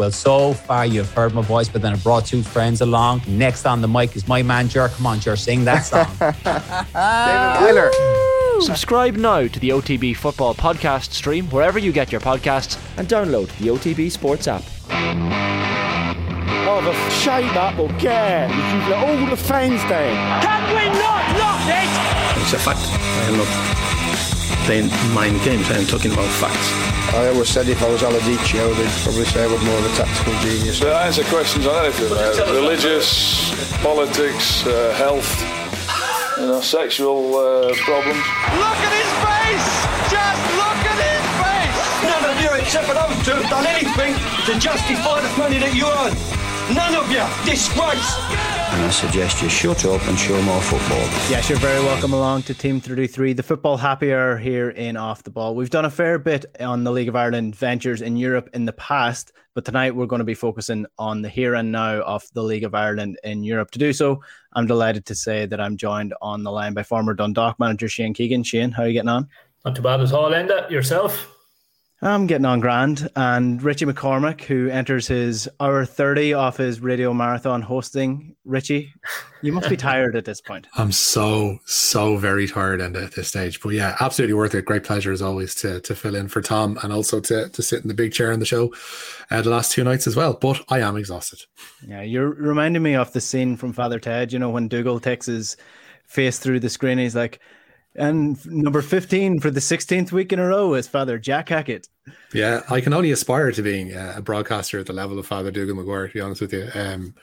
Well, so far you've heard my voice, but then I brought two friends along. Next on the mic is my man, Jer. Come on, Jer, sing that song. David Wheeler. Subscribe now to the OTB Football Podcast stream wherever you get your podcasts and download the OTB Sports app. Oh, the shame that will get. You've let all the fans down. Can we not lock it? It's a fact. I am not playing mind games. I am talking about facts. I always said if I was Aladici, I would probably say I was more of a tactical genius. So answer questions on anything, uh, religious, politics, uh, health, you know, sexual uh, problems. Look at his face! Just look at his face! None of you except for those two have done anything to justify the money that you earn. None of you. Disgrace. And I suggest you shut up and show more football. Yes, you're very welcome along to Team 33, the football happy hour here in Off the Ball. We've done a fair bit on the League of Ireland ventures in Europe in the past, but tonight we're going to be focusing on the here and now of the League of Ireland in Europe. To do so, I'm delighted to say that I'm joined on the line by former Dundalk manager Shane Keegan. Shane, how are you getting on? Not too bad at all, Enda. Yourself? I'm getting on grand. And Richie McCormack, who enters his hour 30 off his radio marathon hosting. Richie, you must be tired at this point. I'm so, so very tired at this stage. But yeah, absolutely worth it. Great pleasure as always to, to fill in for Tom and also to, to sit in the big chair in the show uh, the last two nights as well. But I am exhausted. Yeah, you're reminding me of the scene from Father Ted, you know, when Dougal takes his face through the screen. He's like, and number 15 for the 16th week in a row is Father Jack Hackett. Yeah, I can only aspire to being a broadcaster at the level of Father Dougal McGuire, to be honest with you. Um,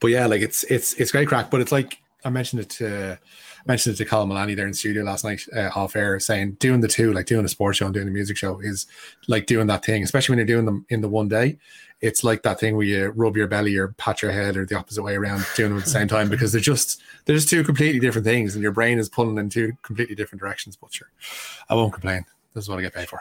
but yeah, like it's it's it's great crack. But it's like I mentioned it to I mentioned it to Colin Milani there in studio last night uh, off air, saying doing the two, like doing a sports show and doing a music show, is like doing that thing, especially when you're doing them in the one day. It's like that thing where you rub your belly or pat your head or the opposite way around, doing them at the same time because they're just they're just two completely different things, and your brain is pulling in two completely different directions. But sure, I won't complain. This is what I get paid for.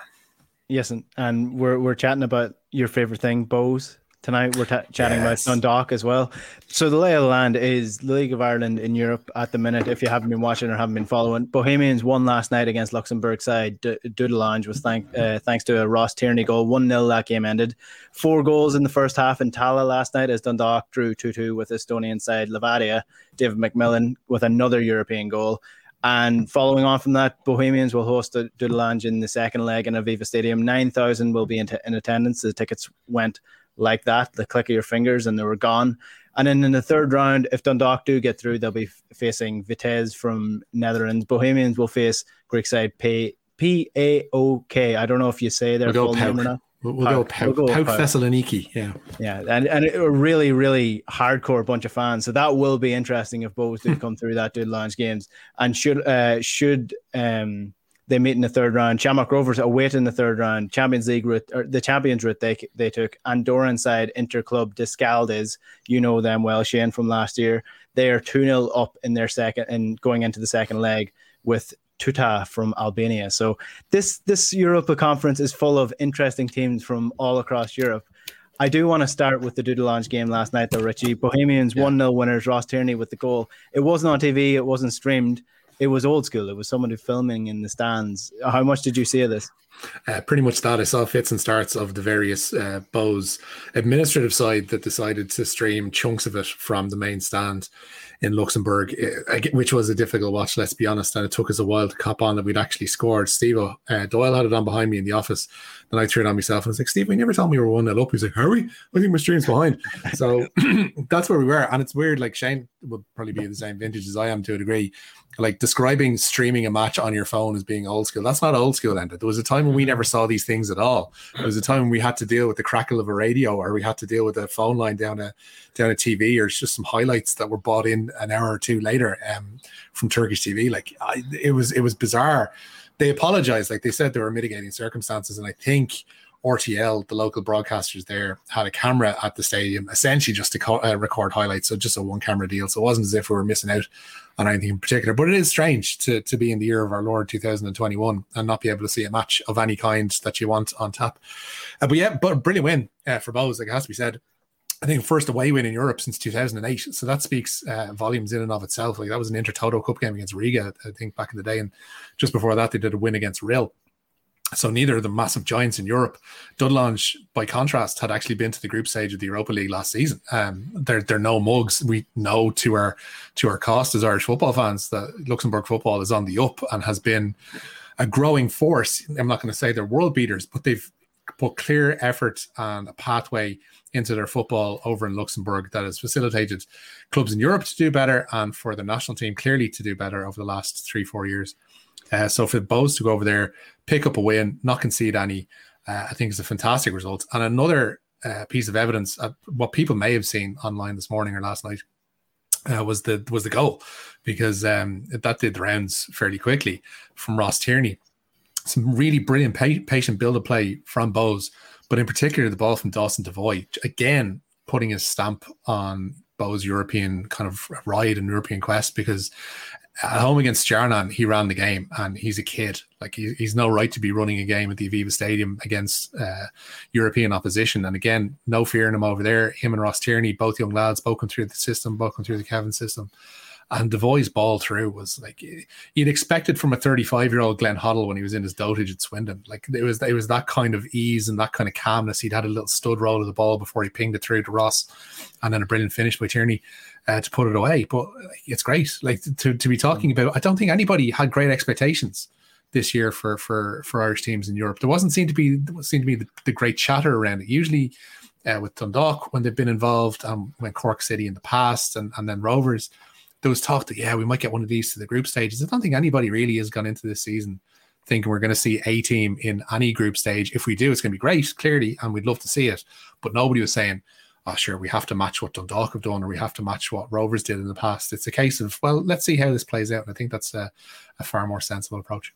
Yes, and, and we're we're chatting about your favorite thing, Bohs. Tonight we're t- chatting yes. about Dundalk as well. So the lay of the land is the League of Ireland in Europe at the minute. If you haven't been watching or haven't been following, Bohemians won last night against Luxembourg side. D- Dudelange was thank uh, thanks to a Ross Tierney goal. One 0 that game ended. Four goals in the first half in Tallaght last night as Dundalk drew two two with Estonian side Levadia. David McMillan with another European goal. And following on from that, Bohemians will host the Dudelange in the second leg in Aviva Stadium. 9,000 will be in, t- in, attendance. The tickets went like that, the click of your fingers, and they were gone. And then in the third round, if Dundalk do get through, they'll be facing Vitesse from Netherlands. Bohemians will face Greek side P P A O K. I don't know if you say their we'll full name or not. We'll, we'll go Pauk, we'll Pauk Thessaloniki. Yeah. Yeah. And, and a really, really hardcore bunch of fans. So that will be interesting if both do come through that Dudelange games. And should uh should um they meet in the third round. Shamrock Rovers await in the third round. Champions League route, or the Champions route they they took. Andorran side Interclub D'Escaldes, you know them well, Shane from last year. They are 2 0 up in their second and going into the second leg with Teuta from Albania. So this this Europa conference is full of interesting teams from all across Europe. I do want to start with the Dudelange game last night, though, Richie. Bohemians 1 0 winners, Ross Tierney with the goal. It wasn't on TV, it wasn't streamed. It was old school. It was somebody filming in the stands. How much did you see of this? Uh, pretty much that. I saw fits and starts of the various uh, Bohs administrative side that decided to stream chunks of it from the main stand in Luxembourg, uh, which was a difficult watch, let's be honest. And it took us a while to cop on that we'd actually scored. Steve uh, Doyle had it on behind me in the office. Then I threw it on myself and I was like, Steve, we never told me we were 1 0 up. He's like, Are we? I think my stream's behind. So that's where we were. And it's weird, like Shane would probably be the same vintage as I am to a degree like describing streaming a match on your phone as being old school. That's not old school, Enda. There was a time when we never saw these things at all. There was a time when we had to deal with the crackle of a radio, or we had to deal with a phone line down a down a TV, or just some highlights that were bought in an hour or two later um, from Turkish TV. Like I, it was it was bizarre. They apologized, like they said there were mitigating circumstances, and I think RTL, the local broadcasters there, had a camera at the stadium, essentially just to co- uh, record highlights. So just a one camera deal. So it wasn't as if we were missing out on anything in particular. But it is strange to, to be in the year of our Lord 2021 and not be able to see a match of any kind that you want on tap. Uh, but yeah, but brilliant win uh, for Bohs, like it has to be said. I think first away win in Europe since 2008. So that speaks uh, volumes in and of itself. Like that was an Intertoto Cup game against Riga, I think, back in the day. And just before that, they did a win against Real. So neither of the massive giants in Europe. Dudelange, by contrast, had actually been to the group stage of the Europa League last season. Um, they're they're no mugs. We know to our to our cost as Irish football fans that Luxembourg football is on the up and has been a growing force. I'm not going to say they're world beaters, but they've put clear effort and a pathway into their football over in Luxembourg that has facilitated clubs in Europe to do better and for the national team clearly to do better over the last three four years. Uh, so for Bohs to go over there, pick up a win, not concede any, uh, I think is a fantastic result. And another uh, piece of evidence, what people may have seen online this morning or last night, uh, was the was the goal, because um, that did the rounds fairly quickly from Ross Tierney. Some really brilliant pa- patient build of play from Bohs, but in particular the ball from Dawson Devoy, again putting his stamp on Bohs European kind of ride and European quest because at home against Stjarnan, he ran the game and he's a kid. Like he, he's no right to be running a game at the Aviva Stadium against uh, European opposition. And again, no fear in him over there. Him and Ross Tierney, both young lads, both come through the system, both come through the Kevin system. And Devoy's ball through was like you'd expected from a 35 year old Glenn Hoddle when he was in his dotage at Swindon. Like it was it was that kind of ease and that kind of calmness. He'd had a little stud roll of the ball before he pinged it through to Ross, and then a brilliant finish by Tierney uh, to put it away. But it's great, like to, to be talking about. I don't think anybody had great expectations this year for for for Irish teams in Europe. There wasn't seem to be seem to be the, the great chatter around it. Usually. Uh, with Dundalk when they've been involved, um, when Cork City in the past, and, and then Rovers, there was talk that yeah we might get one of these to the group stages. I don't think anybody really has gone into this season thinking we're going to see a team in any group stage. If we do, it's going to be great, clearly, and we'd love to see it. But nobody was saying, "Oh, sure, we have to match what Dundalk have done, or we have to match what Rovers did in the past." It's a case of well, let's see how this plays out. And I think that's a, a far more sensible approach.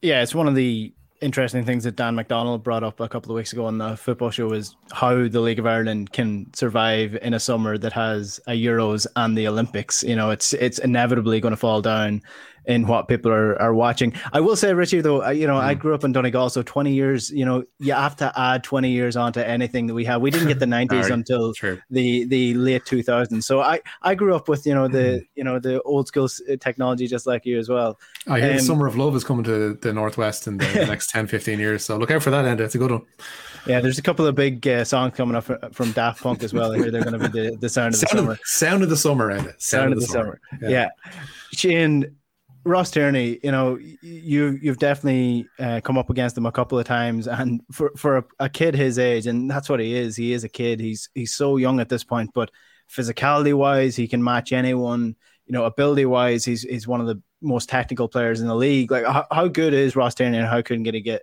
Yeah, it's one of the interesting things that Dan McDonald brought up a couple of weeks ago on the football show is how the League of Ireland can survive in a summer that has a Euros and the Olympics. You know, it's it's inevitably going to fall down in what people are, are watching. I will say, Richie, though, you know, mm. I grew up in Donegal, so 20 years, you know, you have to add 20 years onto anything that we have. We didn't get the 90s right. until True. the the late 2000s. So I I grew up with, you know, the mm. you know, the old school technology just like you as well. I hear um, Summer of Love is coming to the Northwest in the next 10, 15 years. So look out for that end. It's a good one. Yeah, there's a couple of big uh, songs coming up from Daft Punk as well. I hear they're going to be the, the sound of the sound summer. Of, sound of the summer, Ed. Sound, sound, of the, the summer. summer. Yeah. yeah. Shane, Ross Tierney, you know, you you've definitely uh, come up against him a couple of times, and for for a, a, kid his age, and that's what he is. He is a kid. He's he's so young at this point, but physicality wise, he can match anyone. You know, ability wise, he's he's one of the most technical players in the league. Like, how, how good is Ross Tierney, and how can he get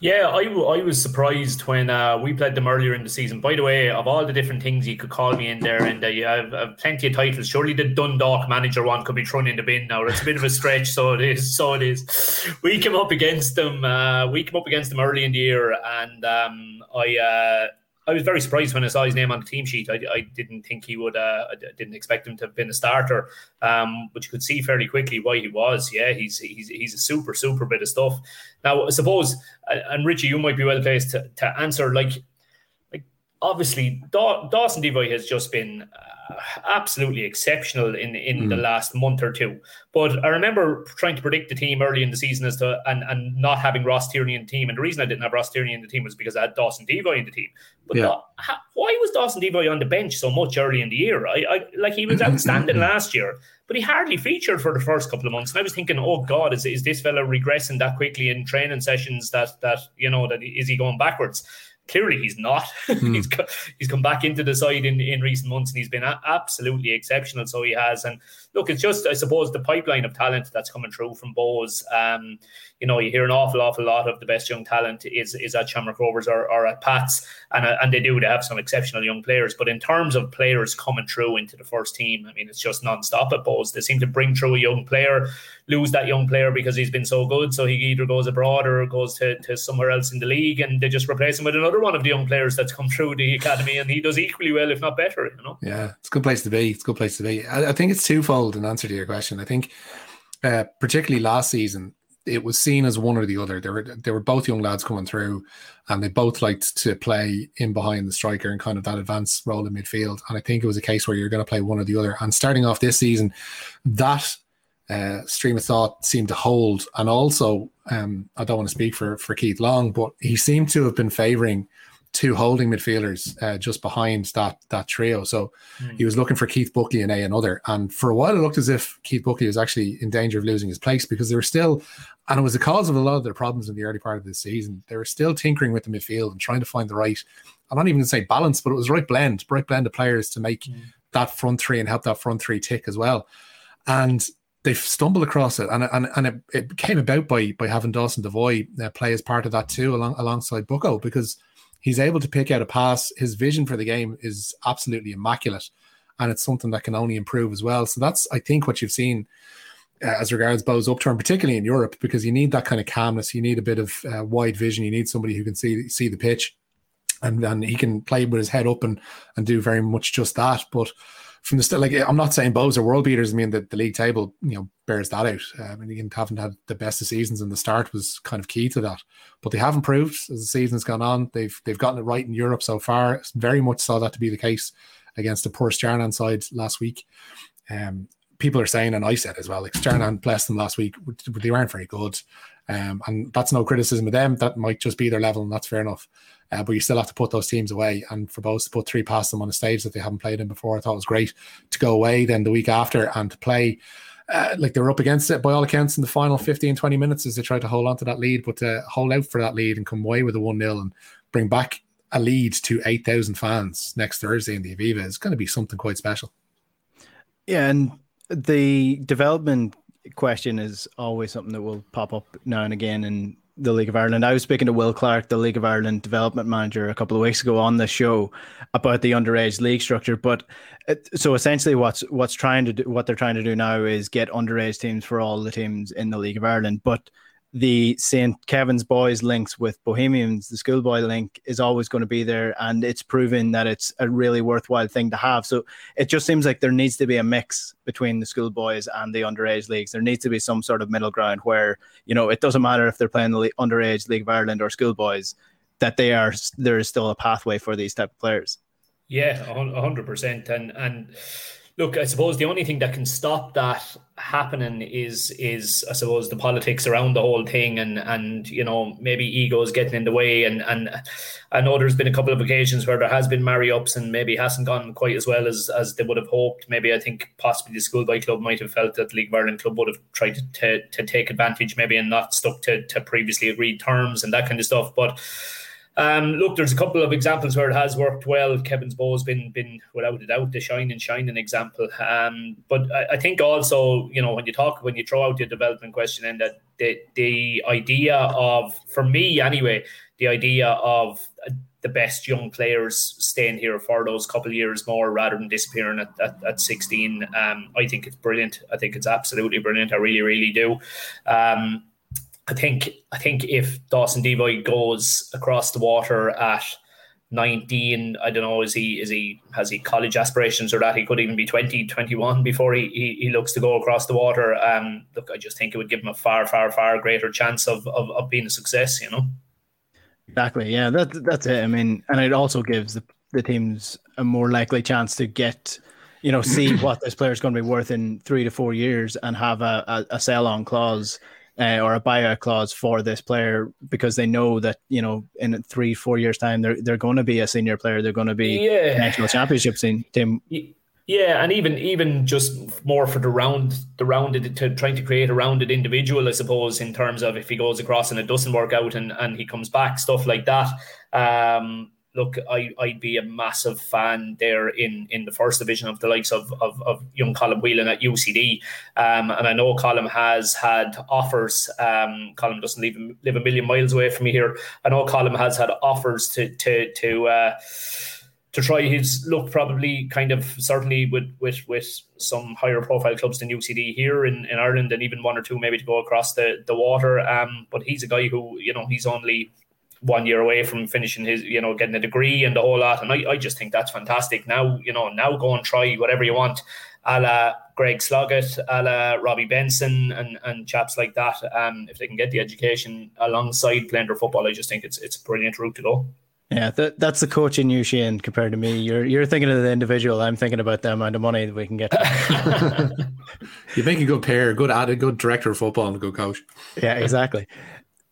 yeah, I, I was surprised when uh, we played them earlier in the season. By the way, of all the different things you could call me in there, and uh, you have, have, plenty of titles. Surely the Dundalk manager one could be thrown in the bin now. It's a bit of a stretch, so it is. So it is. We came up against them. Uh, we came up against them early in the year, and um, I uh, I was very surprised when I saw his name on the team sheet. I, I didn't think he would. Uh, I didn't expect him to have been a starter, um, but you could see fairly quickly why he was. Yeah, he's he's he's a super super bit of stuff. Now, I suppose, and Richie, you might be well placed to, to answer. Like, obviously, Dawson Devoy has just been. Uh, absolutely exceptional in in mm. the last month or two. But I remember trying to predict the team early in the season as to and and not having Ross Tierney in the team. And the reason I didn't have Ross Tierney in the team was because I had Dawson Devoy in the team. But yeah. why was Dawson Devoy on the bench so much early in the year? I, I like he was outstanding last year, but he hardly featured for the first couple of months. And I was thinking, oh God, is is this fella regressing that quickly in training sessions? That that you know that is he going backwards? Clearly he's not. Mm. he's co- he's come back into the side in, in recent months and he's been a- absolutely exceptional. So he has. And look, it's just I suppose the pipeline of talent that's coming through from Bohs. Um, you know, you hear an awful, awful lot of the best young talent is is at Shamrock Rovers or, or at Pats, and uh, and they do. They have some exceptional young players, but in terms of players coming through into the first team, I mean, it's just non-stop at Bohs. They seem to bring through a young player, lose that young player because he's been so good, so he either goes abroad or goes to, to somewhere else in the league, and they just replace him with another one of the young players that's come through the academy, and he does equally well, if not better. You know. Yeah, it's a good place to be. It's a good place to be. I, I think it's twofold in answer to your question. I think. Uh, particularly last season, it was seen as one or the other. There were they were both young lads coming through, and they both liked to play in behind the striker and kind of that advanced role in midfield. And I think it was a case where you're going to play one or the other. And starting off this season, that uh, stream of thought seemed to hold. And also, um, I don't want to speak for, for Keith Long, but he seemed to have been favouring two holding midfielders uh, just behind that that trio. So mm. he was looking for Keith Buckley and a another. And for a while, it looked as if Keith Buckley was actually in danger of losing his place because they were still, and it was the cause of a lot of their problems in the early part of the season. They were still tinkering with the midfield and trying to find the right. I'm not even going to say balance, but it was right blend, right blend of players to make mm. that front three and help that front three tick as well. And they stumbled across it, and and, and it, it came about by by having Dawson Devoy uh, play as part of that too, along alongside Bucko, because he's able to pick out a pass. His vision for the game is absolutely immaculate, and it's something that can only improve as well. So that's I think what you've seen. Uh, as regards Bohs' upturn, particularly in Europe, because you need that kind of calmness. You need a bit of uh, wide vision. You need somebody who can see see the pitch, and and he can play with his head up and and do very much just that. But from the start, like I'm not saying Bohs are world beaters. I mean that the league table, you know, bears that out. Um, and you haven't had the best of seasons, and the start was kind of key to that. But they have improved as the season's gone on. They've they've gotten it right in Europe so far. Very much saw that to be the case against the poor Stjarnan side last week. Um, people are saying, and I said as well, like Stjarnan blessed them last week. They weren't very good. Um, and that's no criticism of them. That might just be their level, and that's fair enough. Uh, but you still have to put those teams away. And for both to put three past them on a stage that they haven't played in before, I thought was great to go away then the week after and to play. Uh, like they were up against it by all accounts in the final 15, 20 minutes as they tried to hold on to that lead, but to hold out for that lead and come away with a 1 0 and bring back a lead to 8,000 fans next Thursday in the Aviva is going to be something quite special. Yeah, and the development question is always something that will pop up now and again in the League of Ireland. I was speaking to Will Clark, the League of Ireland development manager, a couple of weeks ago on the show about the underage league structure. But it, so essentially, what's what's trying to do, what they're trying to do now is get underage teams for all the teams in the League of Ireland. But the St. Kevin's boys links with Bohemians, the schoolboy link is always going to be there, and it's proven that it's a really worthwhile thing to have. So it just seems like there needs to be a mix between the schoolboys and the underage leagues. There needs to be some sort of middle ground where you know it doesn't matter if they're playing the underage League of Ireland or schoolboys, that they are there is still a pathway for these type of players. Yeah, hundred percent, and and Look, I suppose the only thing that can stop that happening is is I suppose the politics around the whole thing and and you know maybe egos getting in the way and and I know there's been a couple of occasions where there has been marry ups and maybe hasn't gone quite as well as as they would have hoped. Maybe I think possibly the schoolboy club might have felt that the League of Ireland club would have tried to, to, to take advantage maybe and not stuck to, to previously agreed terms and that kind of stuff. But um, look, there's a couple of examples where it has worked well. Kevin's Bohs' been been without a doubt the shining shining example. Um, but I, I, think also you know when you talk when you throw out your development question and that the the idea of for me anyway the idea of the best young players staying here for those couple of years more rather than disappearing at, at, at 16 um, I think it's brilliant I think it's absolutely brilliant I really really do um, I think I think if Dawson Devoy goes across the water at 19 i don't know is he is he has he college aspirations or that? He could even be 20 21 before he, he, he looks to go across the water. Um look i just think it would give him a far far far greater chance of of, of being a success you know? Exactly yeah that that's it. I mean and it also gives the, the teams a more likely chance to get you know see what this player is going to be worth in three to four years and have a, a, a sell on clause uh, or a buyout clause for this player because they know that you know in three four years time they're they're going to be a senior player. They're going to be yeah. national championship team yeah and even even just more for the round the rounded to trying to create a rounded individual i suppose in terms of if he goes across and it doesn't work out and and he comes back stuff like that. Um look, I, I'd be a massive fan there in, in the first division of the likes of, of, of young Colm Whelan at UCD. Um, and I know Colm has had offers. Um, Colm doesn't live, live a million miles away from me here. I know Colm has had offers to, to, to, uh, to try his look probably kind of certainly with with with some higher profile clubs than UCD here in, in Ireland and even one or two maybe to go across the, the water. Um, but he's a guy who, you know, he's only one year away from finishing his, you know, getting a degree and the whole lot. And I, I just think that's fantastic. Now, you know, now go and try whatever you want, a la Greg Sloggett, a la Robbie Benson, and and chaps like that. Um, if they can get the education alongside playing their football, I just think it's it's a brilliant route to go. Yeah, that, that's the coach in you, Shane, compared to me. You're you're thinking of the individual. I'm thinking about the amount of money that we can get. you make a good pair, good a good director of football, and a good coach. Yeah, exactly.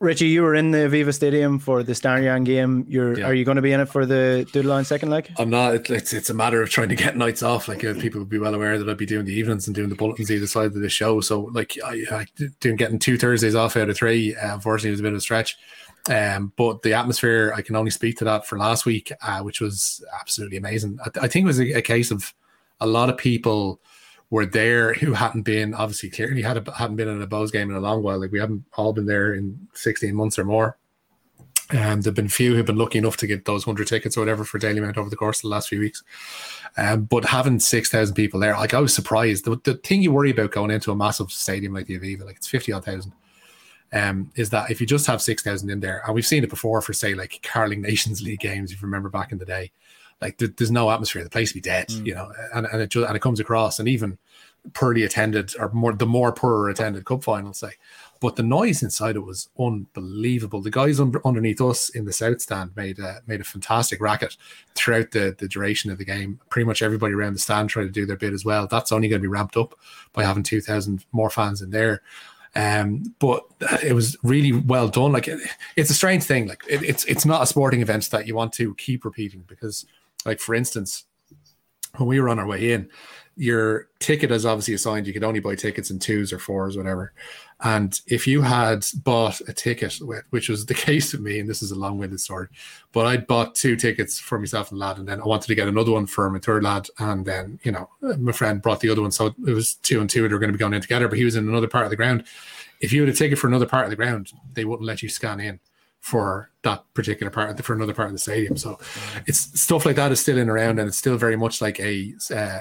Richie, you were in the Aviva Stadium for the Stjarnan game. You're yeah. are you going to be in it for the Dudelange second leg? I'm not. It's it's a matter of trying to get nights off. Like uh, people would be well aware that I'd be doing the evenings and doing the bulletins either side of the show. So like I, I doing getting two Thursdays off out of three. Uh, unfortunately, was a bit of a stretch. Um, but the atmosphere, I can only speak to that for last week, uh, which was absolutely amazing. I, I think it was a, a case of a lot of people were there who hadn't been obviously clearly had a, hadn't been in a Bohs game in a long while. Like we haven't all been there in 16 months or more. And um, there've been few who've been lucky enough to get those hundred tickets or whatever for Dalymount over the course of the last few weeks. Um, but having six thousand people there, like I was surprised. The, the thing you worry about going into a massive stadium like the Aviva, like it's fifty odd thousand, um, is that if you just have six thousand in there, and we've seen it before for say like Carling Nations League games, if you remember back in the day, like there's no atmosphere, the place would be dead, mm. you know, and, and it just, and it comes across, and even poorly attended or more the more poorer attended cup finals say. But the noise inside it was unbelievable. The guys under, underneath us in the south stand made a, made a fantastic racket throughout the, the duration of the game. Pretty much everybody around the stand tried to do their bit as well. That's only going to be ramped up by having 2000 more fans in there. Um, but it was really well done. Like it, it's a strange thing. Like it, it's it's not a sporting event that you want to keep repeating because like for instance when we were on our way in your ticket is obviously assigned. You could only buy tickets in twos or fours, whatever. And if you had bought a ticket, which was the case with me, and this is a long-winded story, but I'd bought two tickets for myself and lad, and then I wanted to get another one for my third lad, and then you know my friend brought the other one, so it was two and two and that were going to be going in together. But he was in another part of the ground. If you had a ticket for another part of the ground, they wouldn't let you scan in for that particular part for another part of the stadium. So it's stuff like that is still in around, and it's still very much like a, uh,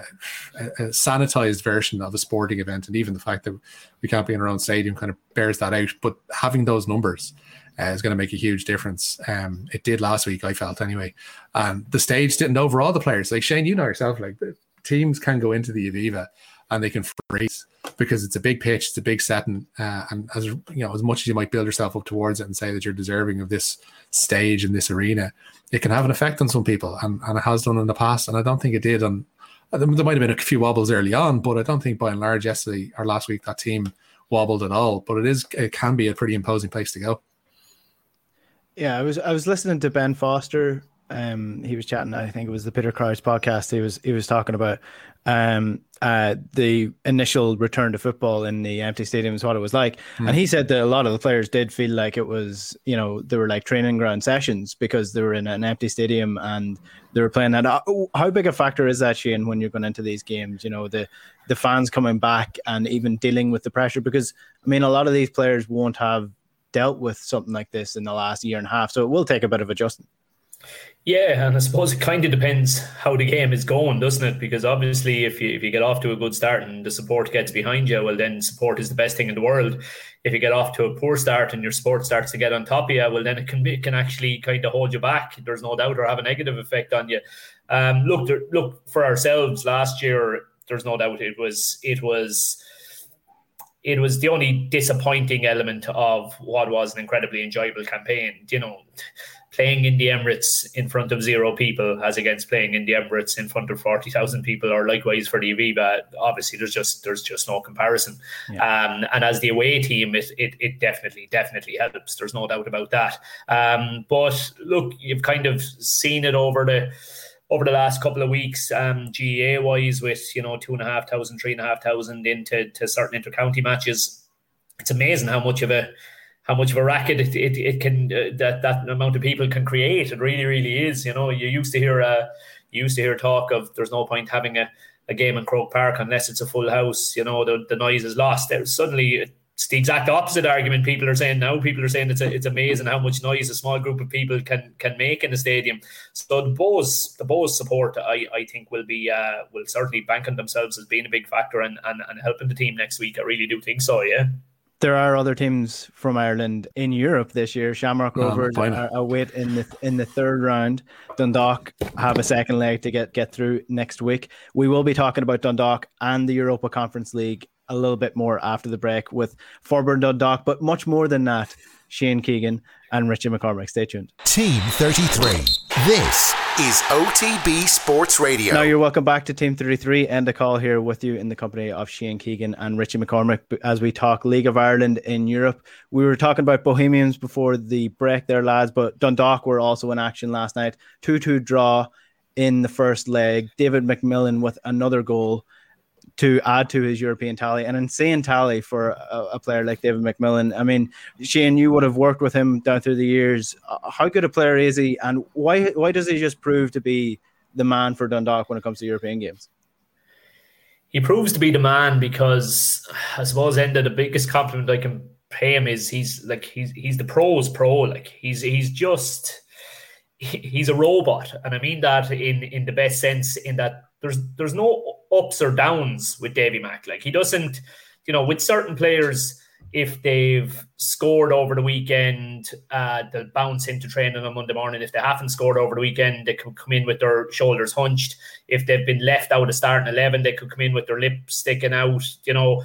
a, sanitized version of a sporting event. And even the fact that we can't be in our own stadium kind of bears that out. But having those numbers uh, is going to make a huge difference. Um, it did last week, I felt anyway. And the stage didn't over all the players. Like Shane, you know yourself, like teams can go into the Aviva and they can freeze because it's a big pitch, it's a big setting, uh, and as you know, as much as you might build yourself up towards it and say that you're deserving of this stage in this arena, it can have an effect on some people, and, and it has done in the past. And I don't think it did on. There might have been a few wobbles early on, but I don't think by and large yesterday or last week that team wobbled at all. But it is it can be a pretty imposing place to go. Yeah, I was I was listening to Ben Foster um, he was chatting. I think it was the Peter Crouch podcast. He was he was talking about um, uh, the initial return to football in the empty stadiums, what it was like, mm. and he said that a lot of the players did feel like it was, you know, they were like training ground sessions because they were in an empty stadium and they were playing that. Uh, how big a factor is that, Shane, when you're going into these games? You know, the the fans coming back and even dealing with the pressure because I mean, a lot of these players won't have dealt with something like this in the last year and a half, so it will take a bit of adjustment. Yeah, and I suppose it kind of depends how the game is going, doesn't it? Because obviously, if you if you get off to a good start and the support gets behind you, well, then support is the best thing in the world. If you get off to a poor start and your support starts to get on top of you, well, then it can be, it can actually kind of hold you back. There's no doubt, or have a negative effect on you. Um, look, there, look for ourselves last year. There's no doubt it was it was it was the only disappointing element of what was an incredibly enjoyable campaign. You know playing in the Emirates in front of zero people as against playing in the Emirates in front of 40,000 people or likewise for the Aviva, obviously there's just there's just no comparison. Yeah. Um, and as the away team, it, it, it definitely, definitely helps. There's no doubt about that. Um, but look, you've kind of seen it over the over the last couple of weeks, um, GAA wise, with you know two and a half thousand, three and a half thousand into to certain inter-county matches. It's amazing how much of a how much of a racket it, it, it can uh, that that amount of people can create. It really, really is. You know, you used to hear uh, you used to hear talk of there's no point having a, a game in Croke Park unless it's a full house. You know, the, the noise is lost. There's suddenly it's the exact opposite argument people are saying now. People are saying it's a, it's amazing how much noise a small group of people can can make in the stadium. So the Bohs the Bohs support I, I think will be uh, will certainly bank on themselves as being a big factor and, and, and helping the team next week. I really do think so. Yeah there are other teams from Ireland in Europe this year. Shamrock ah, Rovers oh, are await in the in the third round. Dundalk have a second leg to get get through next week. We will be talking about Dundalk and the Europa Conference League a little bit more after the break with Forburn Dundalk, but much more than that. Shane Keegan and Richie McCormack. Stay tuned. Team 33. This is OTB Sports Radio. Now you're welcome back to Team 33 Enda Coll here with you in the company of Shane Keegan and Richie McCormack as we talk League of Ireland in Europe. We were talking about Bohemians before the break there, lads, but Dundalk were also in action last night. 2 2 draw in the first leg. David McMillan with another goal to add to his European tally, an insane tally for a, a, player like David McMillan. I mean, Shane, you would have worked with him down through the years. How good a player is he, and why why does he just prove to be the man for Dundalk when it comes to European games? He proves to be the man because I suppose Enda the biggest compliment I can pay him is he's like he's he's the pros pro. Like he's he's just he's a robot, and I mean that in in the best sense. In that there's there's no ups or downs with Davy Mack. Like he doesn't, you know, with certain players, if they've scored over the weekend, uh, they'll bounce into training on Monday morning. If they haven't scored over the weekend, they can come in with their shoulders hunched. If they've been left out of starting eleven, they could come in with their lip sticking out. You know,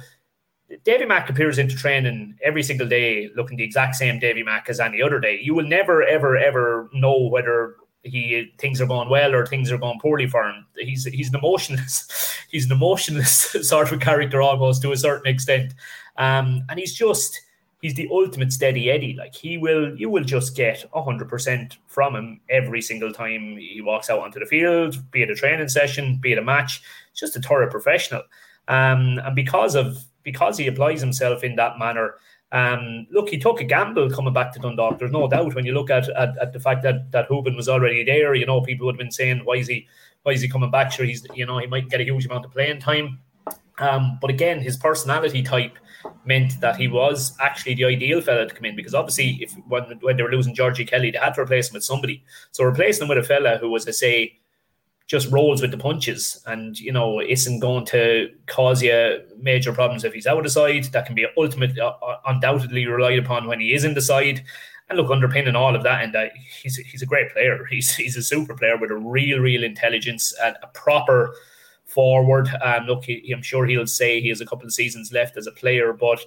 Davy Mack appears into training every single day looking the exact same Davy Mack as any other day. You will never, ever, ever know whether he things are going well or things are going poorly for him. He's he's an emotionless, he's an emotionless sort of character almost to a certain extent, um, and he's just he's the ultimate steady Eddie. Like he will, you will just get hundred percent from him every single time he walks out onto the field, be it a training session, be it a match. Just a thorough professional, um, and because of because he applies himself in that manner um, look, he took a gamble coming back to Dundalk. There's no doubt when you look at, at, at the fact that that Hoban was already there. You know, people would have been saying, "Why is he? Why is he coming back?" Sure, he's you know he might get a huge amount of playing time. Um, but again, his personality type meant that he was actually the ideal fella to come in because obviously, if when when they were losing Georgie Kelly, they had to replace him with somebody. So replacing him with a fella who was, a say, just rolls with the punches. And you know isn't going to cause you major problems if he's out of the side. That can be ultimately uh, uh, undoubtedly relied upon when he is in the side. And look underpinning all of that and he's he's a great player. He's he's a super player with a real real intelligence and a proper forward. Um look he, I'm sure he'll say he has a couple of seasons left as a player but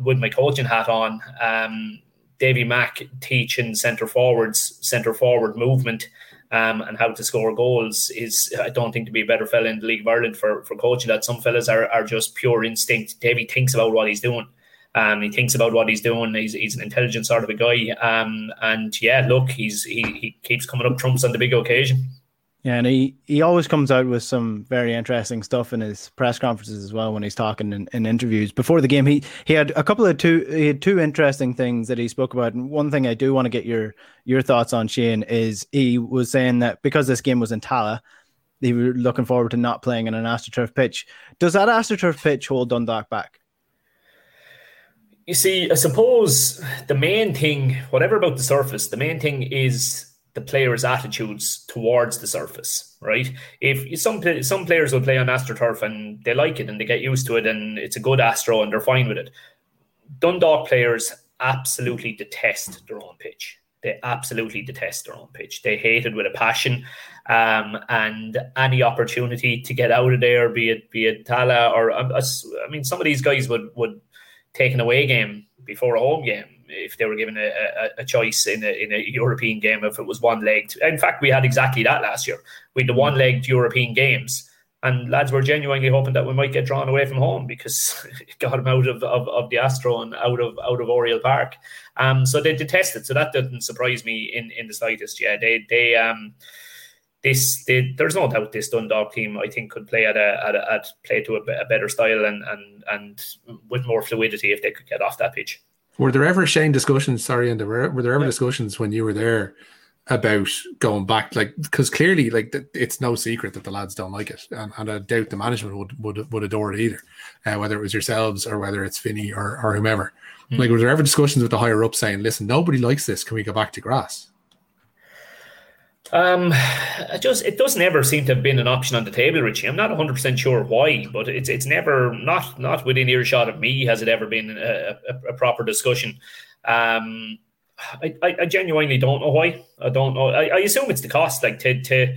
with my coaching hat on um Davy Mack teaching centre forwards centre forward movement um, and how to score goals is I don't think to be a better fella in the League of Ireland for, for coaching that. Some fellas are, are just pure instinct. Davy thinks about what he's doing. Um, he thinks about what he's doing. He's, he's an intelligent sort of a guy. Um, and yeah, look, he's he, he keeps coming up trumps on the big occasion. Yeah, and he, he always comes out with some very interesting stuff in his press conferences as well when he's talking in, in interviews. Before the game, he he had a couple of two he had two interesting things that he spoke about. And one thing I do want to get your your thoughts on, Shane, is he was saying that because this game was in Tallaght, they were looking forward to not playing in an AstroTurf pitch. Does that AstroTurf pitch hold Dundalk back? You see, I suppose the main thing, whatever about the surface, the main thing is the players' attitudes towards the surface, right? If some some players will play on AstroTurf and they like it and they get used to it and it's a good Astro and they're fine with it. Dundalk players absolutely detest their own pitch. They absolutely detest their own pitch. They hate it with a passion, um, and any opportunity to get out of there, be it be it Tallaght or um, I mean, some of these guys would would take an away game before a home game if they were given a, a, a, choice in a, in a European game if it was one legged. In fact, we had exactly that last year. We had the one legged European games. And lads were genuinely hoping that we might get drawn away from home because it got them out of, of, of the Astro and out of out of Oriel Park. Um, so they detested. So that doesn't surprise me in, in the slightest. Yeah, they they um this they, there's no doubt this Dundalk team I think could play at a at, a, at play to a, a better style and and and with more fluidity if they could get off that pitch. Were there ever Shane discussions? Sorry, and there were were there ever yeah. discussions when you were there about going back? Like, because clearly, like it's no secret that the lads don't like it, and, and I doubt the management would would would adore it either, uh, whether it was yourselves or whether it's Finney or or whomever. Mm. Like, were there ever discussions with the higher up saying, "Listen, nobody likes this. Can we go back to grass?" Um, it just it doesn't ever seem to have been an option on the table, Richie. I'm not 100 percent sure why, but it's it's never not not within earshot of me has it ever been a, a, a proper discussion. Um, I, I, I, genuinely don't know why. I don't know. I, I, assume it's the cost, like to to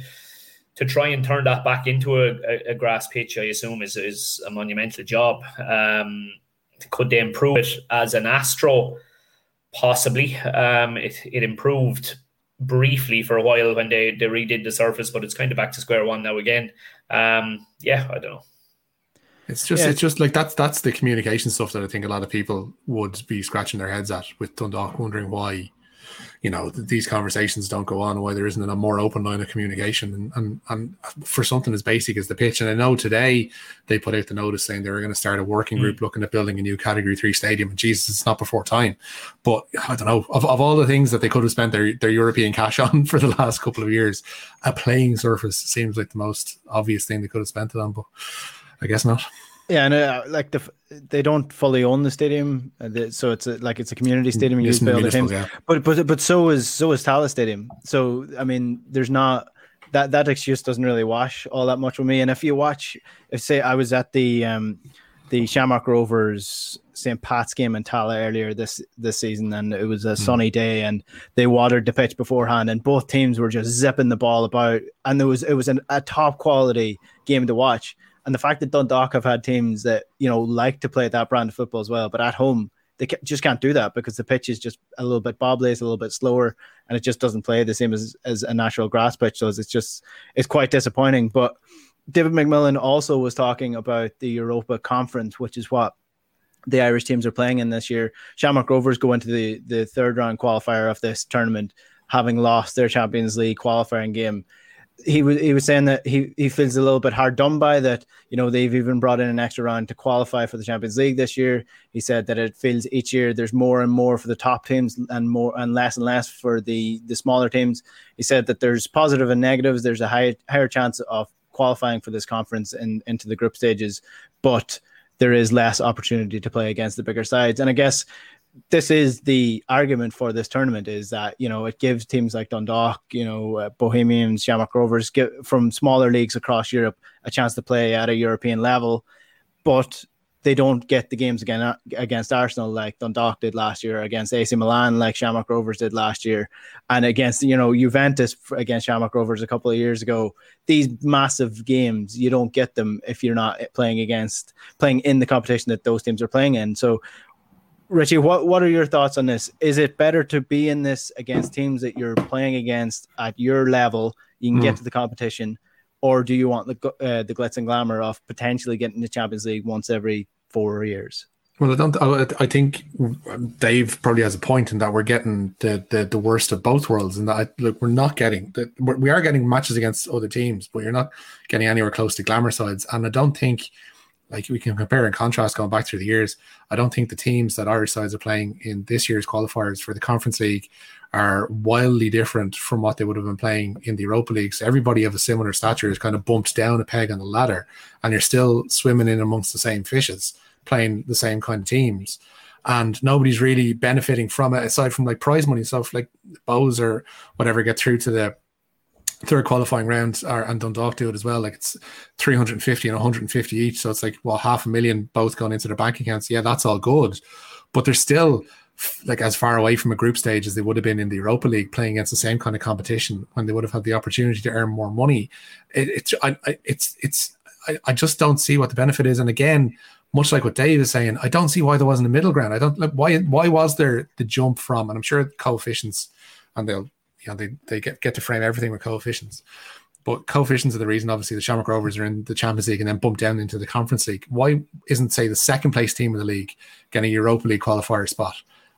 to try and turn that back into a, a, a grass pitch. I assume is is a monumental job. Um, could they improve it as an Astro? Possibly. Um, it it improved briefly for a while when they they redid the surface, but it's kind of back to square one now again. Um, yeah, I don't know. It's just yeah. it's just like that's that's the communication stuff that I think a lot of people would be scratching their heads at with Dundalk, wondering why you know these conversations don't go on why there isn't a more open line of communication and, and and for something as basic as the pitch. And i know today they put out the notice saying they were going to start a working group mm. looking at building a new category 3 stadium. And jesus it's not before time. But i don't know of, of all the things that they could have spent their, their european cash on for the last couple of years a playing surface seems like the most obvious thing they could have spent it on but i guess not yeah, and uh, like the they don't fully own the stadium, uh, so it's a, like it's a community stadium used by other teams. Yeah. But but but so is so is Tallaght Stadium. So I mean, there's not that that excuse doesn't really wash all that much with me. And if you watch, if say I was at the um the Shamrock Rovers St. Pat's game in Tallaght earlier this this season, and it was a mm. sunny day, and they watered the pitch beforehand, and both teams were just zipping the ball about, and there was it was an, a top quality game to watch. And the fact that Dundalk have had teams that you know like to play that brand of football as well, but at home they just can't do that because the pitch is just a little bit bobbly, it's a little bit slower, and it just doesn't play the same as as a natural grass pitch does. It's just it's quite disappointing. But David McMillan also was talking about the Europa Conference, which is what the Irish teams are playing in this year. Shamrock Rovers go into the the third round qualifier of this tournament, having lost their Champions League qualifying game he was he was saying that he he feels a little bit hard done by that. You know, they've even brought in an extra round to qualify for the Champions League this year. He said that it feels each year there's more and more for the top teams and more and less and less for the the smaller teams. He said that there's positive and negatives. There's a high, higher chance of qualifying for this conference and into the group stages, but there is less opportunity to play against the bigger sides. And I guess this is the argument for this tournament is that you know it gives teams like Dundalk, you know, uh, Bohemians, Shamrock Rovers, get from smaller leagues across Europe a chance to play at a European level, but they don't get the games again uh, against Arsenal like Dundalk did last year, against AC Milan like Shamrock Rovers did last year, and against you know Juventus against Shamrock Rovers a couple of years ago. These massive games you don't get them if you're not playing against playing in the competition that those teams are playing in. So Richie, what, what are your thoughts on this? Is it better to be in this against teams that you're playing against at your level? You can mm. get to the competition, or do you want the uh, the glitz and glamour of potentially getting the Champions League once every four years? Well, I don't. I, think Dave probably has a point in that we're getting the the, the worst of both worlds, and that I, look, we're not getting that. We are getting matches against other teams, but you're not getting anywhere close to glamour sides. And I don't think like we can compare and contrast going back through the years. I don't think the teams that Irish sides are playing in this year's qualifiers for the Conference League are wildly different from what they would have been playing in the Europa League. So everybody of a similar stature is kind of bumped down a peg on the ladder, and you're still swimming in amongst the same fishes, playing the same kind of teams. And nobody's really benefiting from it aside from like prize money stuff like Bohs or whatever get through to the third qualifying round are, and Dundalk do it as well. Like it's 350 and 150 each. So it's like, well, half a million both gone into their bank accounts. Yeah, that's all good. But they're still like as far away from a group stage as they would have been in the Europa League playing against the same kind of competition when they would have had the opportunity to earn more money. It, it's, I, I, it's, it's, I, I just don't see what the benefit is. And again, much like what Dave is saying, I don't see why there wasn't a middle ground. I don't like why why was there the jump from, and I'm sure coefficients, and they'll you know they, they get, get to frame everything with coefficients. But coefficients are the reason, obviously, the Shamrock Rovers are in the Champions League and then bump down into the Conference League. Why isn't, say, the second place team in the league getting a Europa League qualifier spot,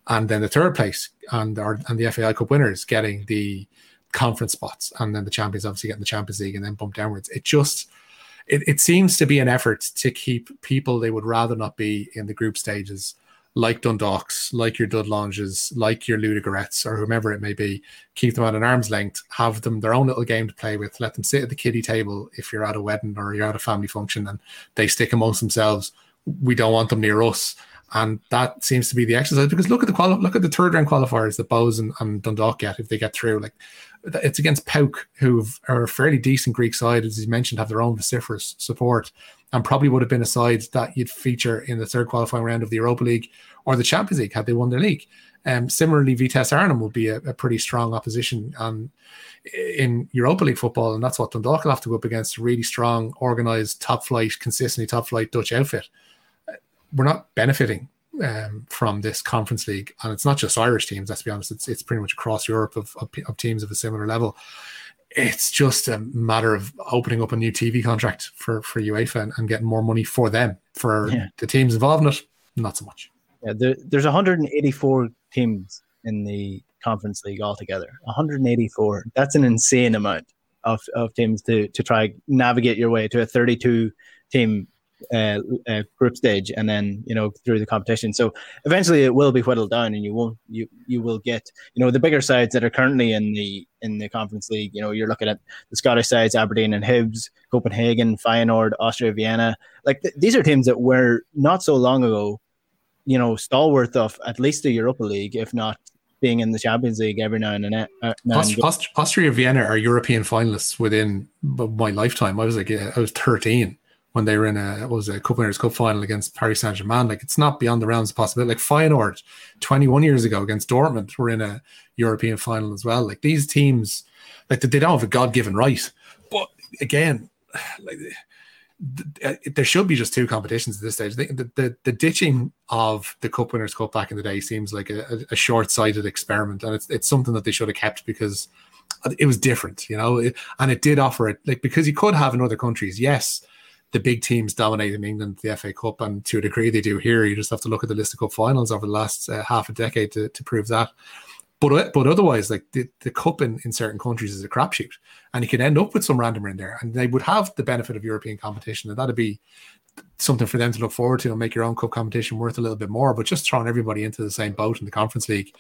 and then the third place and or, and the FAI Cup winners getting the conference spots, and then the champions obviously getting the Champions League and then bump downwards? It just it, it seems to be an effort to keep people they would rather not be in the group stages like Dundalks, like your Dudelanges, like your Ludogorets, or whomever it may be, keep them at an arm's length, have them their own little game to play with, let them sit at the kiddie table if you're at a wedding or you're at a family function and they stick amongst themselves. We don't want them near us. And that seems to be the exercise because look at the quali- look at the third round qualifiers that Bohs and, and Dundalk get if they get through. Like it's against PAOK, who are a fairly decent Greek side, as you mentioned, have their own vociferous support and probably would have been a side that you'd feature in the third qualifying round of the Europa League or the Champions League had they won their league. Um, similarly, Vitesse Arnhem would be a, a, pretty strong opposition um, in Europa League football, and that's what Dundalk will have to go up against a really strong, organised, top flight, consistently top flight Dutch outfit. We're not benefiting um, from this conference league, and it's not just Irish teams. Let's be honest; it's it's pretty much across Europe of, of, of teams of a similar level. It's just a matter of opening up a new TV contract for for UEFA and, and getting more money for them. For Yeah. the teams involved in it, not so much. Yeah, there, there's 184 teams in the conference league altogether. 184. That's an insane amount of, of teams to to try navigate your way to a 32 team uh, uh, group stage, and then you know through the competition. So eventually, it will be whittled down, and you won't you you will get you know the bigger sides that are currently in the in the conference league. You know, you're looking at the Scottish sides: Aberdeen and Hibs, Copenhagen, Feyenoord, Austria Vienna. Like th- these are teams that were not so long ago you know, stalwart of at least the Europa League, if not being in the Champions League every now and then. Uh, Aust- Aust- Austria Vienna are European finalists within my lifetime. I was like, I was 13 when they were in a was a Cup Winners' Cup final against Paris Saint Germain. Like, it's not beyond the realms of possibility. Like Feyenoord, 21 years ago against Dortmund, were in a European final as well. Like these teams, like they don't have a God given right. But again, like th- th- there should be just two competitions at this stage. The, the, the, ditching of the Cup Winners' Cup back in the day seems like a, a, a short-sighted experiment, and it's it's something that they should have kept because it was different, you know, and it did offer it like because you could have in other countries. Yes, the big teams dominate in England the FA Cup, and to a degree they do here. You just have to look at the list of cup finals over the last uh, half a decade to, to prove that. But but otherwise, like the, the cup in, in certain countries is a crapshoot, and you can end up with some randomer in there, and they would have the benefit of European competition, and that'd be something for them to look forward to and make your own cup competition worth a little bit more. But just throwing everybody into the same boat in the conference league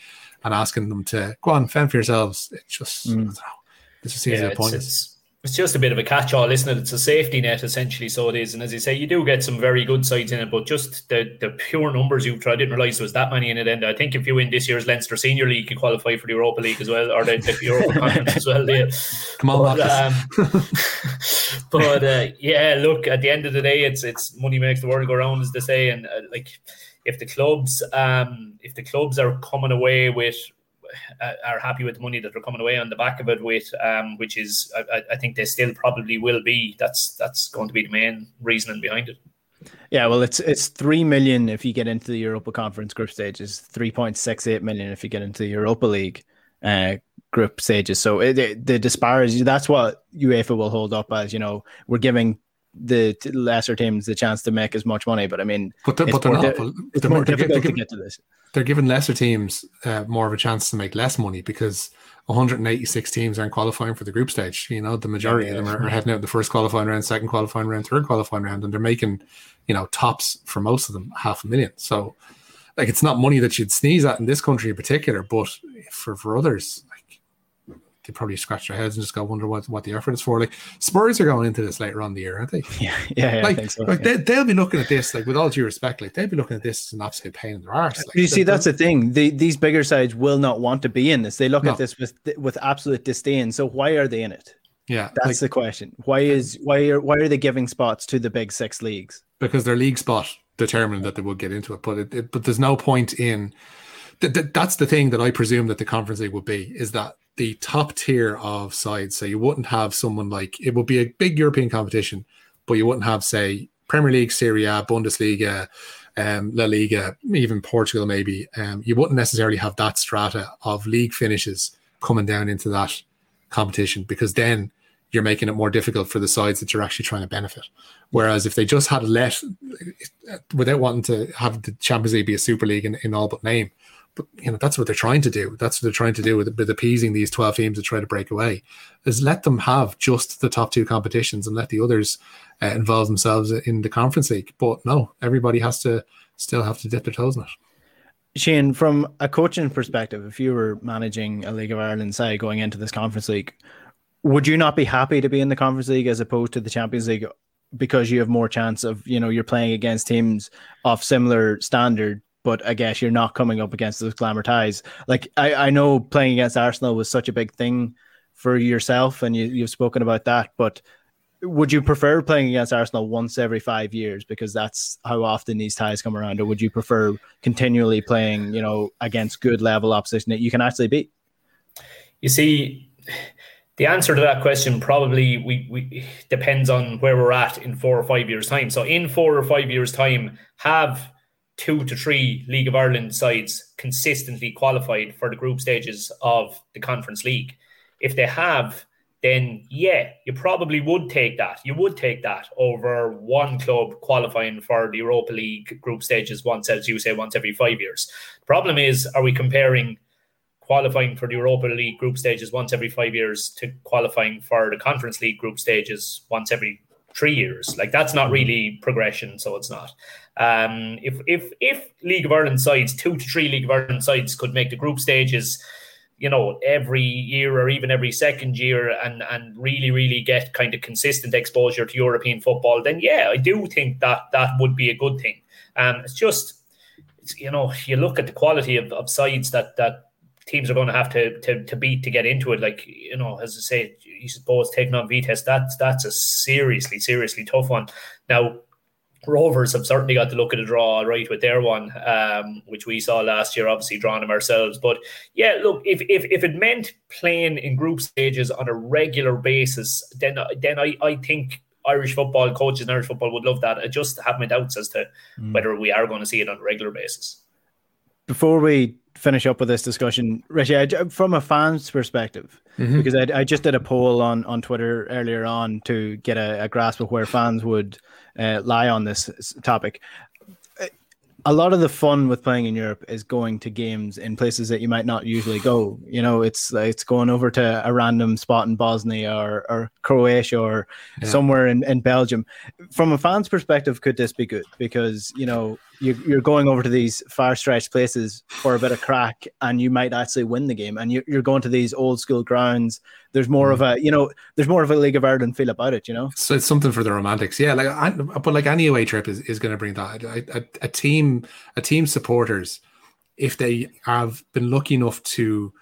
and asking them to go on fend for yourselves, it just I don't know, it just seems yeah, it's, it's, it's just a bit of a catch-all, isn't it? It's a safety net essentially, so it is. And as you say, you do get some very good sides in it, but just the the pure numbers you've tried. I didn't realize there was that many in it. And I think if you win this year's Leinster Senior League, you qualify for the Europa League as well, or the, the Europa Conference as well. Yeah. Come on, but, um, but uh, yeah, look, at the end of the day, it's it's money makes the world go round, as they say, and uh, like if the clubs um if the clubs are coming away with are happy with the money that they're coming away on the back of it with, um, which is I, I- I think they still probably will be. That's that's going to be the main reasoning behind it. Yeah, well, it's it's three million if you get into the Europa Conference group stages, three point six eight million if you get into the Europa League uh, group stages. So it, it- the disparity that's what UEFA will hold up as. You know, we're giving the t- lesser teams the chance to make as much money, but I mean, But, they're, it's but they're more not. di- it's they're, more they're, difficult they're, to giving- get to this. they're giving lesser teams uh, more of a chance to make less money because 186 teams aren't qualifying for the group stage. You know, the majority of them are, are heading out the first qualifying round, second qualifying round, third qualifying round, and they're making, you know, tops for most of them half a million. So, like, it's not money that you'd sneeze at in this country in particular, but for for others, they probably scratch their heads and just go wonder what, what the effort is for. Like, Spurs are going into this later on in the year, aren't they? Yeah, yeah, yeah like, so. like yeah. they, they'll be looking at this, like, with all due respect, like, they'll be looking at this as an absolute pain in their arse. Like, you see, that's the thing. The, these bigger sides will not want to be in this. They look No. at this with with absolute disdain. So why are they in it? yeah, That's like, the question. Why is why are why are they giving spots to the big six leagues? because their league spot determined that they would get into it. But it, it- but there's no point in th- th- that's the thing that I presume that the conference league would be is that the top tier of sides. So you wouldn't have someone like it would be a big European competition, but you wouldn't have say Premier League, Serie A, Bundesliga, um, La Liga, even Portugal maybe. Um, you wouldn't necessarily have that strata of league finishes coming down into that competition because then you're making it more difficult for the sides that you're actually trying to benefit. Whereas if they just had let, without wanting to have the Champions League be a Super League in, in all but name, but you know that's what they're trying to do. That's what they're trying to do with, with appeasing these twelve teams that try to break away. Is let them have just the top two competitions and let the others uh, involve themselves in the Conference League. But no, everybody has to still have to dip their toes in it. Shane, from a coaching perspective, if you were managing a League of Ireland side going into this Conference League, would you not be happy to be in the Conference League as opposed to the Champions League because you have more chance of you know you're playing against teams of similar standard, but I guess you're not coming up against those glamour ties. Like I, I know playing against Arsenal was such a big thing for yourself, and you, you've spoken about that, but would you prefer playing against Arsenal once every five years because that's how often these ties come around, or would you prefer continually playing, you know, against good level opposition that you can actually beat? You see, the answer to that question probably we, we depends on where we're at in four or five years' time. So in four or five years' time, have two to three League of Ireland sides consistently qualified for the group stages of the Conference League. If they have, then yeah, you probably would take that. You would take that over one club qualifying for the Europa League group stages once, as you say, once every five years. The problem is, are we comparing qualifying for the Europa League group stages once every five years to qualifying for the Conference League group stages once every three years? Like that's not really progression, so it's not. Um, if if if League of Ireland sides, two to three League of Ireland sides, could make the group stages, you know, every year or even every second year, and and really really get kind of consistent exposure to European football, then yeah, I do think that that would be a good thing. Um, it's just, it's, you know, you look at the quality of, of sides that that teams are going to have to, to to beat to get into it. Like you know, as I say, you suppose taking on Vitesse, that's that's a seriously seriously tough one. Now Rovers have certainly got to look at a draw right with their one, um, which we saw last year, obviously drawing them ourselves. But yeah, look, if, if if it meant playing in group stages on a regular basis, then then I, I think Irish football coaches and Irish football would love that. I just have my doubts as to mm. whether we are going to see it on a regular basis. Before we finish up with this discussion, Richie, from a fan's perspective, mm-hmm. because I, I, just did a poll on, on Twitter earlier on to get a, a grasp of where fans would uh, lie on this topic a lot of the fun with playing in Europe is going to games in places that you might not usually go. You know, it's it's going over to a random spot in Bosnia or, or Croatia or yeah. somewhere in, in Belgium. From a fan's perspective, could this be good? Because, you know, you, you're going over to these far stretched places for a bit of crack and you might actually win the game. And you, you're going to these old school grounds there's more mm. of a you know there's more of a League of Ireland feel about it. You know, so it's something for the romantics. Yeah, like I, but like any away trip is, is going to bring that. A, a, a team a team supporters if they have been lucky enough to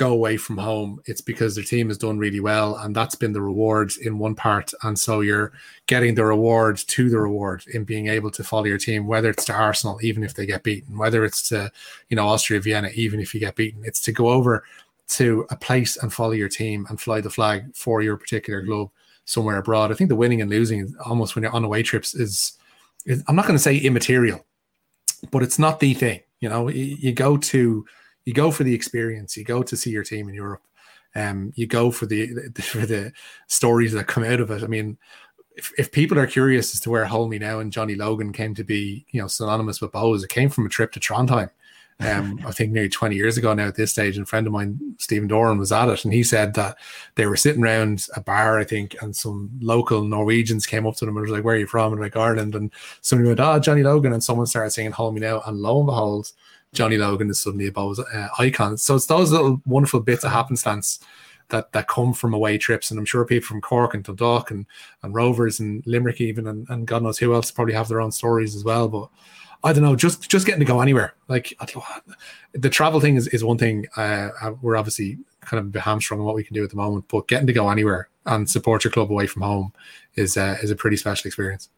go away from home, it's because their team has done really well, and that's been the reward in one part. And so you're getting the reward to the reward in being able to follow your team, whether it's to Arsenal, even if they get beaten, whether it's to you know Austria Vienna, even if you get beaten. It's to go over to a place and follow your team and fly the flag for your particular club somewhere abroad. I think the winning and losing almost when you're on away trips is, is I'm not going to say immaterial, but it's not the thing. You know, you, you, go to you go for the experience. You go to see your team in Europe. Um, you go for the for the stories that come out of it. I mean, if, if people are curious as to where Hold Me Now and Johnny Logan came to be, you know, synonymous with Bohs, it came from a trip to Trondheim um, I think nearly 20 years ago now at this stage. And a friend of mine, Stephen Doran, was at it. And he said that they were sitting around a bar, I think, and some local Norwegians came up to them and was like, Where are you from? And like, Ireland. And somebody went, Oh, Johnny Logan. And someone started singing Hold Me Now. And lo and behold, Johnny Logan is suddenly a Bohs uh, icon. So it's those little wonderful bits of happenstance that that come from away trips. And I'm sure people from Cork and Dundalk and, and Rovers and Limerick even and, and God knows who else probably have their own stories as well. But I don't know, just just getting to go anywhere. Like the travel thing is, is one thing. Uh, uh, we're obviously kind of hamstrung on what we can do at the moment, but getting to go anywhere and support your club away from home is uh, is a pretty special experience.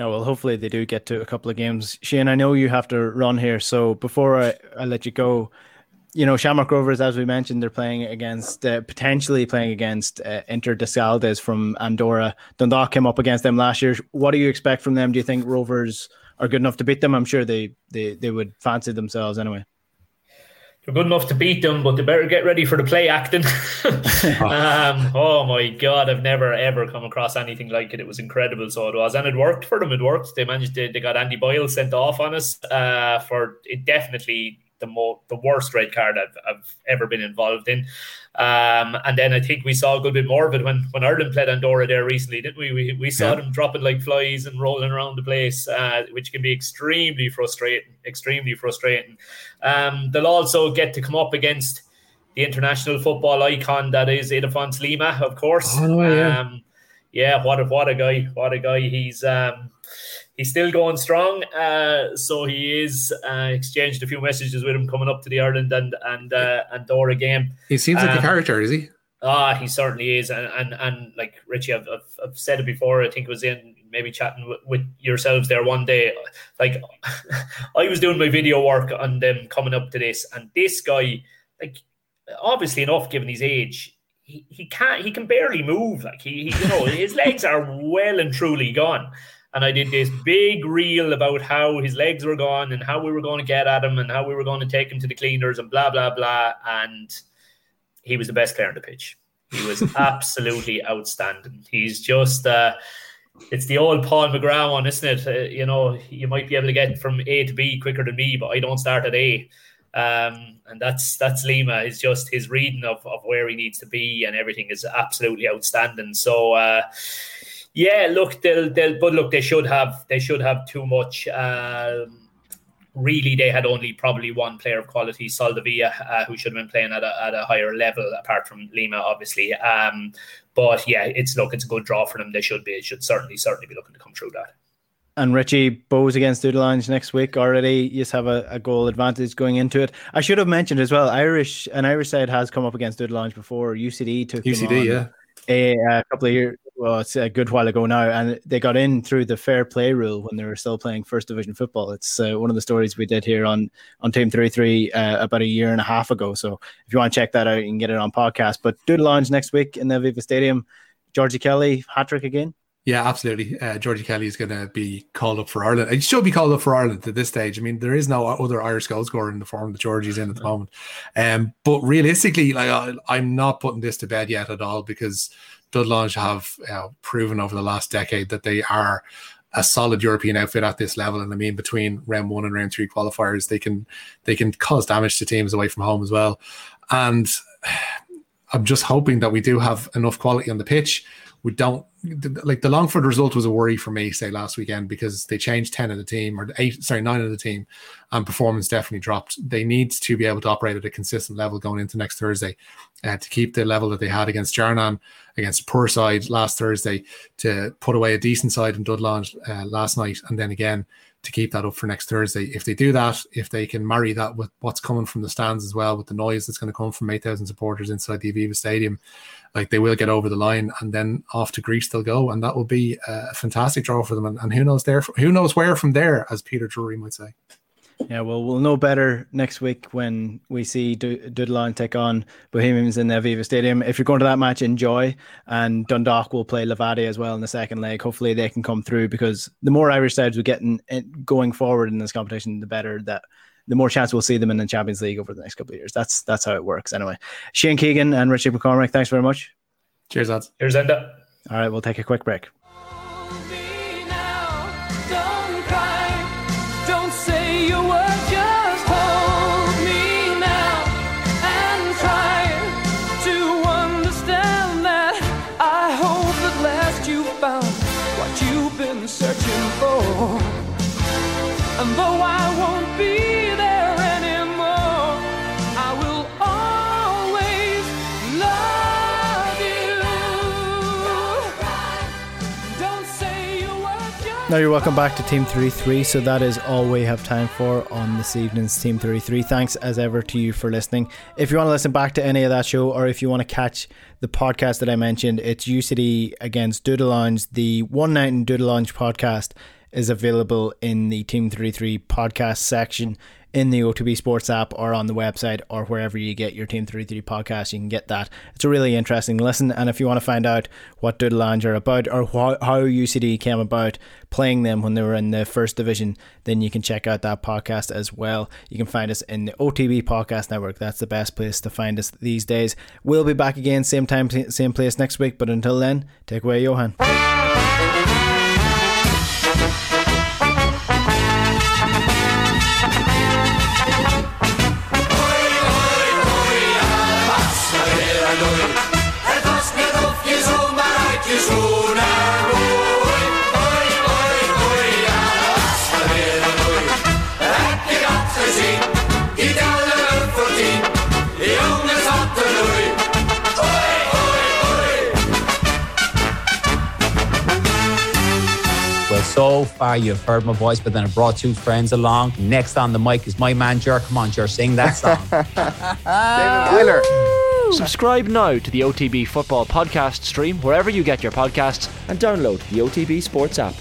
Yeah, well, hopefully they do get to a couple of games. Shane, I know you have to run here, so before I, I let you go, you know, Shamrock Rovers, as we mentioned, they're playing against uh, potentially playing against uh, Inter d'Escaldes from Andorra. Dundalk came up against them last year. What do you expect from them? Do you think Rovers are good enough to beat them, I'm sure they they, they would fancy themselves anyway. They're good enough to beat them, but they better get ready for the play acting. um, oh my god, I've never ever come across anything like it. It was incredible, so it was, and it worked for them. It worked. They managed to. They got Andy Boyle sent off on us uh, for it. Definitely the more the worst red card I've, I've ever been involved in. Um, and then I think we saw a good bit more of it when, when Ireland played Andorra there recently, didn't we? We, we saw yeah. them dropping like flies and rolling around the place, uh, which can be extremely frustrating. Extremely frustrating. Um, they'll also get to come up against the international football icon that is Ildefonso Lima, of course. Oh, yeah. Um, yeah, what a what a guy! What a guy! He's um, he's still going strong. Uh, so he is uh, exchanged a few messages with him coming up to the Ireland and and uh, Andorra game. He seems like um, a character, is he? Ah, he certainly is, and and, and like Richie, I've, I've, I've said it before. I think it was in maybe chatting with, with yourselves there one day. Like I was doing my video work on them coming up to this, and this guy, like obviously enough given his age, he, he can't he can barely move. Like he, he you know his legs are well and truly gone. And I did this big reel about how his legs were gone and how we were going to get at him and how we were going to take him to the cleaners and blah blah blah. And he was the best player on the pitch. He was absolutely outstanding. He's just. Uh, it's the old Paul McGrath one, isn't it? Uh, you know, you might be able to get from A to B quicker than me, but I don't start at A. Um, and that's that's Lima. Is just his reading of, of where he needs to be and everything is absolutely outstanding. So uh, yeah, look, they'll they'll but look, they should have they should have too much. Um, really, they had only probably one player of quality, Saldavia, uh, who should have been playing at a, at a higher level, apart from Lima, obviously. Um, but yeah, it's look, it's a good draw for them. They should be, it should certainly, certainly be looking to come through that. And Richie, Bohs against Dudelange next week already. You just have a, a, goal advantage going into it. I should have mentioned as well. Irish, an Irish side has come up against Dudelange before. UCD took UCD, yeah, a, a, couple of years. Well, it's a good while ago now, and they got in through the fair play rule when they were still playing first division football. It's uh, one of the stories we did here on on Team Thirty Three uh, about a year and a half ago. So if you want to check that out, you can get it on podcast. But Dudelange next week in the Aviva Stadium. Georgie Kelly hat trick again. Yeah, absolutely. Uh, Georgie Kelly is going to be called up for Ireland. He should be called up for Ireland at this stage. I mean, there is no other Irish goal scorer in the form that Georgie's in at the moment. Um, but realistically, like I, am not putting this to bed yet at all because Dudelange have uh, proven over the last decade that they are a solid European outfit at this level. And I mean, between round one and round three qualifiers, they can they can cause damage to teams away from home as well. And I'm just hoping that we do have enough quality on the pitch. We don't like the Longford result was a worry for me, say last weekend, because they changed 10 of the team or eight, sorry, nine of the team, and performance definitely dropped. They need to be able to operate at a consistent level going into next Thursday uh, to keep the level that they had against Stjarnan, against poor side last Thursday, to put away a decent side in Dudelange uh, last night, and then again to keep that up for next Thursday. If they do that, if they can marry that with what's coming from the stands as well, with the noise that's going to come from 8,000 supporters inside the Aviva Stadium, like they will get over the line and then off to Greece they'll go. And that will be a fantastic draw for them. And, and who knows there, who knows where from there, as Peter Drury might say. Yeah, well, we'll know better next week when we see D- take on Bohemians in the Aviva Stadium. If you're going to that match, enjoy. And Dundalk will play Levadia as well in the second leg. Hopefully, they can come through because the more Irish sides we get in, in, going forward in this competition, the better that the more chance we'll see them in the Champions League over the next couple of years. That's that's how it works. Anyway, Shane Keegan and Richard McCormack, thanks very much. Cheers, lads. Here's Enda. All right, we'll take a quick break. Though I won't be there anymore, I will always love you. Don't say you Now you're welcome back to Team 33. So that is all we have time for on this evening's Team 33. Thanks as ever to you for listening. If you want to listen back to any of that show or if you want to catch the podcast that I mentioned, it's UCD against Dudelange, the One Night in Dudelange podcast is available in the Team 33 podcast section in the OTB Sports app or on the website or wherever you get your Team 33 podcast. You can get that. It's a really interesting listen. And if you want to find out what Dudelange are about or wh- how UCD came about playing them when they were in the first division, then you can check out that podcast as well. You can find us in the OTB Podcast Network. That's the best place to find us these days. We'll be back again, same time, same place next week. But until then, take away Johan. Bye. So far, you've heard my voice, but then I brought two friends along. Next on the mic is my man, Jer. Come on, Jer, sing that song. David Wheeler. Subscribe now to the OTB Football Podcast stream wherever you get your podcasts and download the OTB Sports app.